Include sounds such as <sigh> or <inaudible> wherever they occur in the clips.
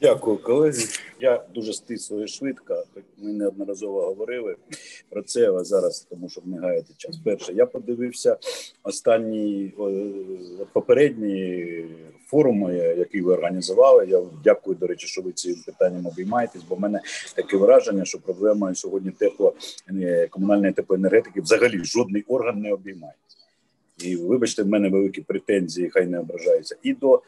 Дякую, колеги. Я дуже стисло і швидко. Ми неодноразово говорили про це. А зараз тому, щоб не час. Перше, я подивився останні попередні форуми, які ви організували. Я дякую, до речі, що ви цим питанням обіймаєтесь. Бо в мене таке враження, що проблема сьогодні тепло е, комунальної теплоенергетики взагалі жодний орган не обіймається. І вибачте, в мене великі претензії, хай не ображаються, і до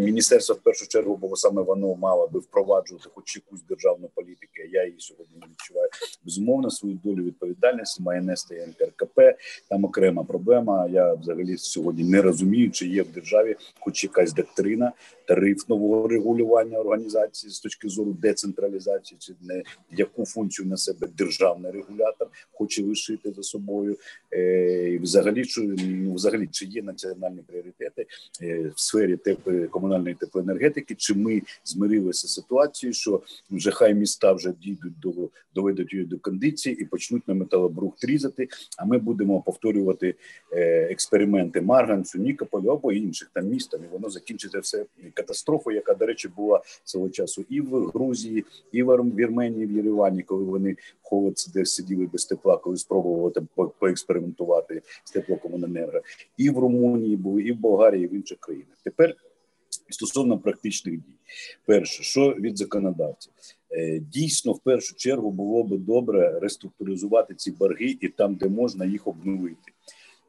міністерства в першу чергу, бо саме воно мало би впроваджувати хоч якусь державну політику. Я її сьогодні не відчуваю. Безумовно, свою долю відповідальності має нести НКРКП. Там окрема проблема. Я взагалі сьогодні не розумію, чи є в державі хоч якась доктрина тарифного регулювання організації з точки зору децентралізації, чи не яку функцію на себе державний регулятор хоче лишити за собою, е, і взагалі що ну взагалі чи є національні пріоритети е, в сфері тепло, комунальної теплоенергетики, чи ми змирилися з ситуацією, що вже хай міста вже дійдуть до доведуть її до кондиції і почнуть на металобрухт різати. А ми будемо повторювати е, експерименти Марганцю, Нікополю або інших там міст, і воно закінчиться все катастрофою, яка до речі була свого часу і в Грузії, і в Вірменії, в Єревані, коли вони холод де сиділи без тепла, коли спробували там поекспериментувати з теплокомуненерго, і в Румунії були, і в Болгарії, і в інших країнах. Тепер стосовно практичних дій, перше, що від законодавців. Е, дійсно, в першу чергу було би добре реструктуризувати ці борги і там, де можна їх обновити.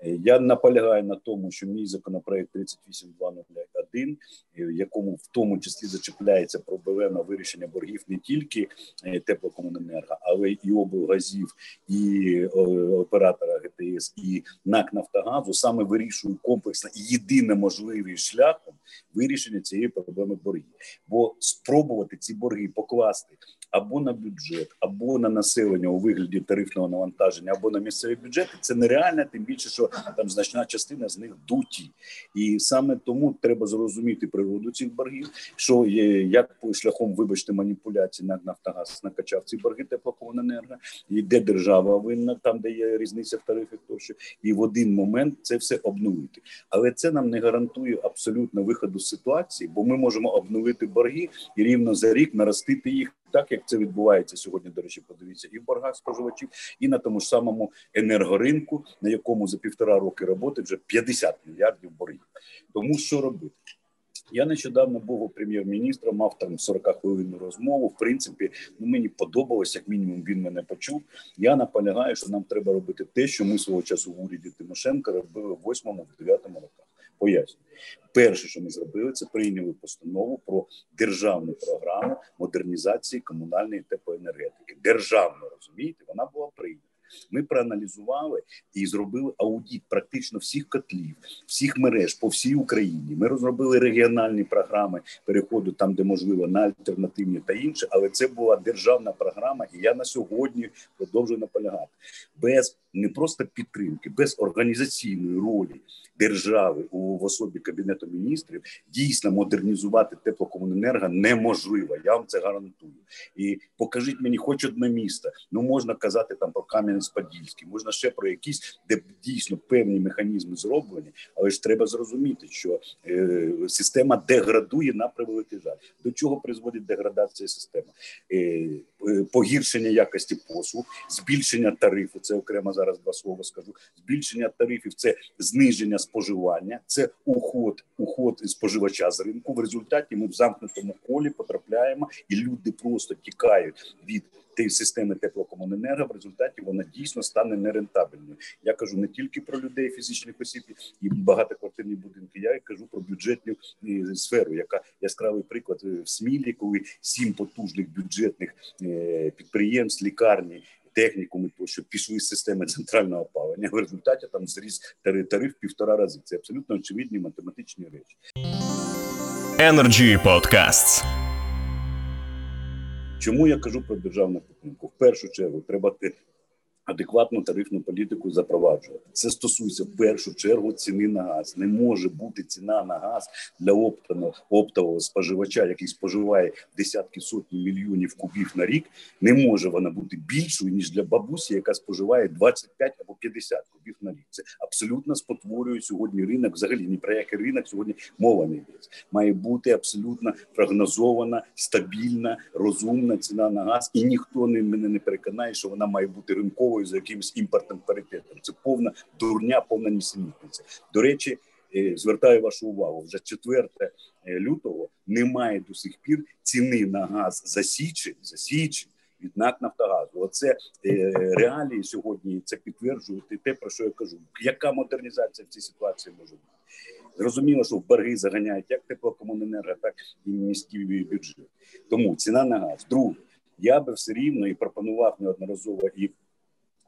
Е, я наполягаю на тому, що мій законопроект 38.201, е, в якому в тому числі зачепляється проблема вирішення боргів не тільки е, теплокомуненерго, але і облгазів, і оператора ГТС, і НАК Нафтогазу саме вирішує комплексно і єдиним можливим шляхом вирішення цієї проблеми боргів. Бо спробувати ці борги покласти або на бюджет, або на населення у вигляді тарифного навантаження, або на місцеві бюджети це нереально, тим більше, що там значна частина з них дуті, і саме тому треба зрозуміти природу цих боргів, що є як шляхом, вибачте, маніпуляції на Нафтогаз накачав ці борги теплокомуненерго, і де держава винна, там де є різниця в тарифах, тощо і в один момент це все обновити. Але це нам не гарантує абсолютно виходу з ситуації, бо ми можемо обновити борги і рівно за рік наростити їх так як це відбувається сьогодні. До речі, подивіться і в боргах споживачів, і на тому ж самому енергоринку, на якому за півтора роки роботи вже 50 мільярдів боргів. Тому що робити? Я нещодавно був у прем'єр-міністра, мав там 40 хвилинну розмову. В принципі, ну мені подобалось, як мінімум він мене почув. Я наполягаю, що нам треба робити те, що ми свого часу в уряді Тимошенка робили в 8-9 роках. Поясню. Перше, що ми зробили, це прийняли постанову про державну програму модернізації комунальної теплоенергетики. Державно розумієте, вона була прийнята. Ми проаналізували і зробили аудіт практично всіх котлів, всіх мереж по всій Україні. Ми розробили регіональні програми переходу там, де можливо на альтернативні та інше. Але це була державна програма, і я на сьогодні продовжую наполягати без не просто підтримки, без організаційної ролі держави у в особі кабінету міністрів дійсно модернізувати теплокомуненерго неможливо. Я вам це гарантую. І покажіть мені, хоч одне місто. Ну можна казати там про Кам'янець-Подільський, можна ще про якісь, де дійсно певні механізми зроблені, але ж треба зрозуміти, що е, система деградує на превеликий жаль. До чого призводить деградація системи? Е, е, Погіршення якості послуг, збільшення тарифу. Це окремо зараз два слова скажу. Збільшення тарифів це зниження споживання, це уход, уход споживача з ринку. В результаті ми в замкнутому колі потрапляємо, і люди просто тікають від тієї системи теплокомуненерго. В результаті вона дійсно стане нерентабельною. Я кажу не тільки про людей, фізичних осіб і багатоквартирні будинки. Я кажу про бюджетну е, сферу, яка яскравий приклад е, в Смілі, коли сім потужних бюджетних е, підприємств, лікарні технікуми, тощо пішли з системи <laughs> центрального опалення. В результаті там зріс тариф півтора рази. Це абсолютно очевидні математичні речі. Energy Podcasts. Чому я кажу про державну підтримку? В першу чергу треба адекватну тарифну політику запроваджувати. Це стосується в першу чергу ціни на газ. Не може бути ціна на газ для оптового, оптового споживача, який споживає десятки сотні мільйонів кубів на рік. Не може вона бути більшою ніж для бабусі, яка споживає 25 або 50 кубів на рік. Це абсолютно спотворює сьогодні ринок. Взагалі ні про який ринок сьогодні мова не йдеться. Має бути абсолютно прогнозована, стабільна, розумна ціна на газ, і ніхто не мене не переконає, що вона має бути ринковою за якимось імпортним паритетом. Це повна дурня, повна нісенітниця. До речі, е, звертаю вашу увагу вже 4 е, лютого немає до сих пір ціни на газ за січень, за січень від НАК Нафтогазу. Оце е, реалії сьогодні. Це підтверджують те, про що я кажу. Яка модернізація в цій ситуації може бути? Зрозуміло, що в борги заганяють як теплокомуненерго, так і міський бюджет. Тому ціна на газ. Друге, я би все рівно і пропонував неодноразово і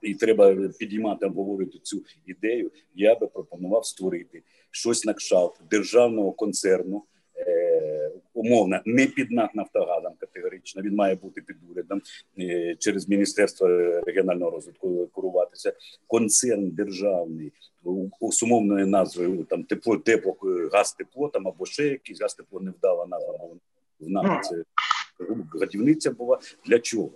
і треба підіймати обговорити цю ідею. Я би пропонував створити щось на кшталт державного концерну. Е, умовно не під НАК Нафтогазом категорично. Він має бути під урядом е, через міністерство регіонального розвитку керуватися. Концерн державний з умовною назвою там тепло, тепло, газ тепло там або ще якийсь газ тепло невдала назва. В НАК це гадівниця була для чого?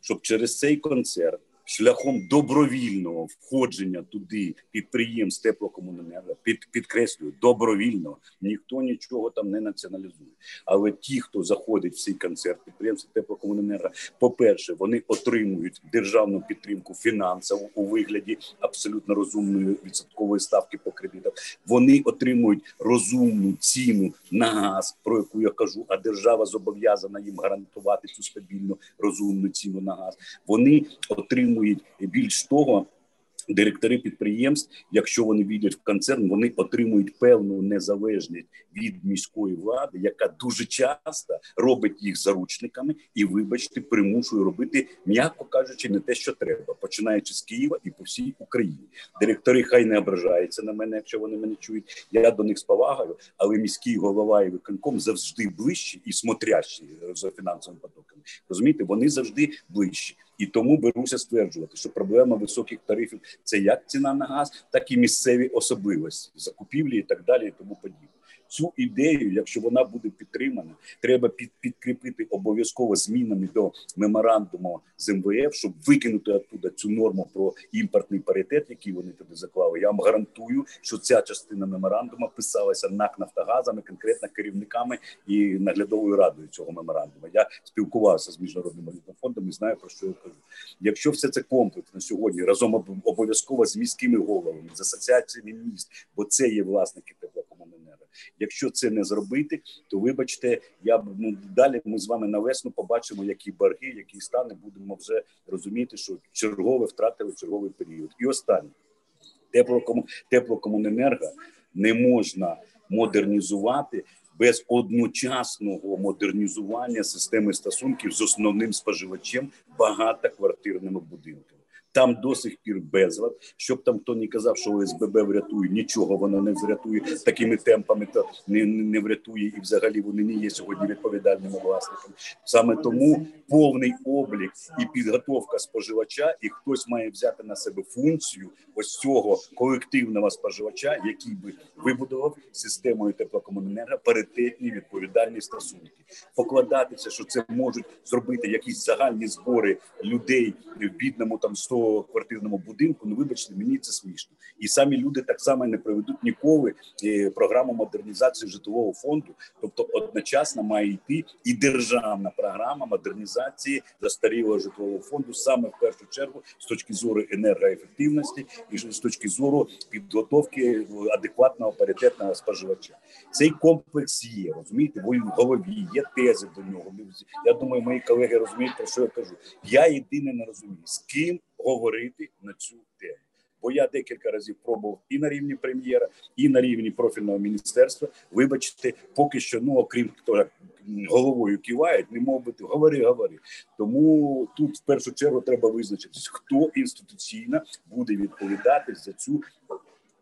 Щоб через цей концерн шляхом добровільного входження туди підприємств теплокомуненерго, під підкреслюю добровільно ніхто нічого там не націоналізує. Але ті, хто заходить в цей концерт, підприємства теплокомуненерго, по перше, вони отримують державну підтримку фінансову у вигляді абсолютно розумної відсоткової ставки по кредитах. Вони отримують розумну ціну на газ, про яку я кажу. А держава зобов'язана їм гарантувати цю стабільну розумну ціну на газ. Вони отримують отримують більш того. Директори підприємств, якщо вони війдуть в концерн, вони отримують певну незалежність від міської влади, яка дуже часто робить їх заручниками і, вибачте, примушує робити, м'яко кажучи, не те, що треба, починаючи з Києва і по всій Україні. Директори хай не ображаються на мене, якщо вони мене чують. Я до них з повагою, але міський голова і виконком завжди ближчі і смотрящі за фінансовими потоками. Розумієте, вони завжди ближчі. І тому беруся стверджувати, що проблема високих тарифів це як ціна на газ, так і місцеві особливості закупівлі і так далі, і тому подібне цю ідею, якщо вона буде підтримана, треба під, підкріпити обов'язково змінами до меморандуму з МВФ, щоб викинути оттуда цю норму про імпортний паритет, який вони туди заклали. Я вам гарантую, що ця частина меморандуму писалася НАК Нафтогазами, конкретно керівниками і наглядовою радою цього меморандуму. Я спілкувався з міжнародним валютним фондом і знаю про що я кажу. Якщо все це комплексно сьогодні разом обов'язково з міськими головами з асоціаціями міст, бо це є власники теплокомуненерго, Якщо це не зробити, то вибачте, я б ну далі ми з вами на весну побачимо, які борги, які стани, будемо вже розуміти, що чергове втратили черговий період. І останнє теплокому теплокомуненерго не можна модернізувати. Без одночасного модернізування системи стосунків з основним споживачем багатоквартирними будинками. Там до сих пір безлад. Щоб там хто не казав, що ОСББ врятує, нічого воно не врятує такими темпами, то не, не врятує, і взагалі вони не є сьогодні відповідальними власниками. Саме тому повний облік і підготовка споживача, і хтось має взяти на себе функцію ось цього колективного споживача, який би вибудував системою теплокомуненерго паритетні відповідальні стосунки, покладатися, що це можуть зробити якісь загальні збори людей в бідному там 100 квартирному будинку. Ну вибачте, мені це смішно, і самі люди так само не проведуть ніколи е, програму модернізації житлового фонду. Тобто, одночасно має йти і державна програма модернізації застарілого житлового фонду, саме в першу чергу з точки зору енергоефективності і з точки зору підготовки адекватного паритетного споживача. Цей комплекс є. Розумієте, в голові є тези до нього. Я думаю, мої колеги розуміють про що я кажу. Я єдине не розумію з ким говорити на цю тему. Бо я декілька разів пробував і на рівні прем'єра, і на рівні профільного міністерства. Вибачте, поки що, ну окрім того, головою кивають, не мов би говори, говори. Тому тут в першу чергу треба визначитись, хто інституційно буде відповідати за цю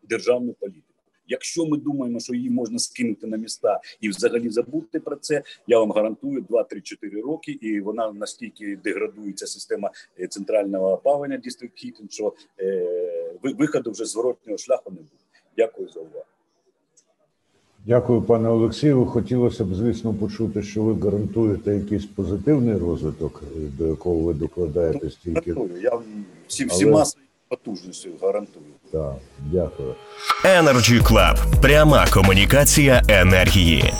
державну політику. Якщо ми думаємо, що її можна скинути на міста і взагалі забути про це, я вам гарантую 2-3-4 роки, і вона настільки деградується система е, центрального опалення District Heating, що е, виходу вже зворотнього шляху не буде. Дякую за увагу. Дякую, пане Олексію. Хотілося б, звісно, почути, що ви гарантуєте якийсь позитивний розвиток, е, до якого ви докладаєте стільки. Я всі, всіма своїми потужністю гарантую. Так, дякую. Energy Club. пряма комунікація енергії.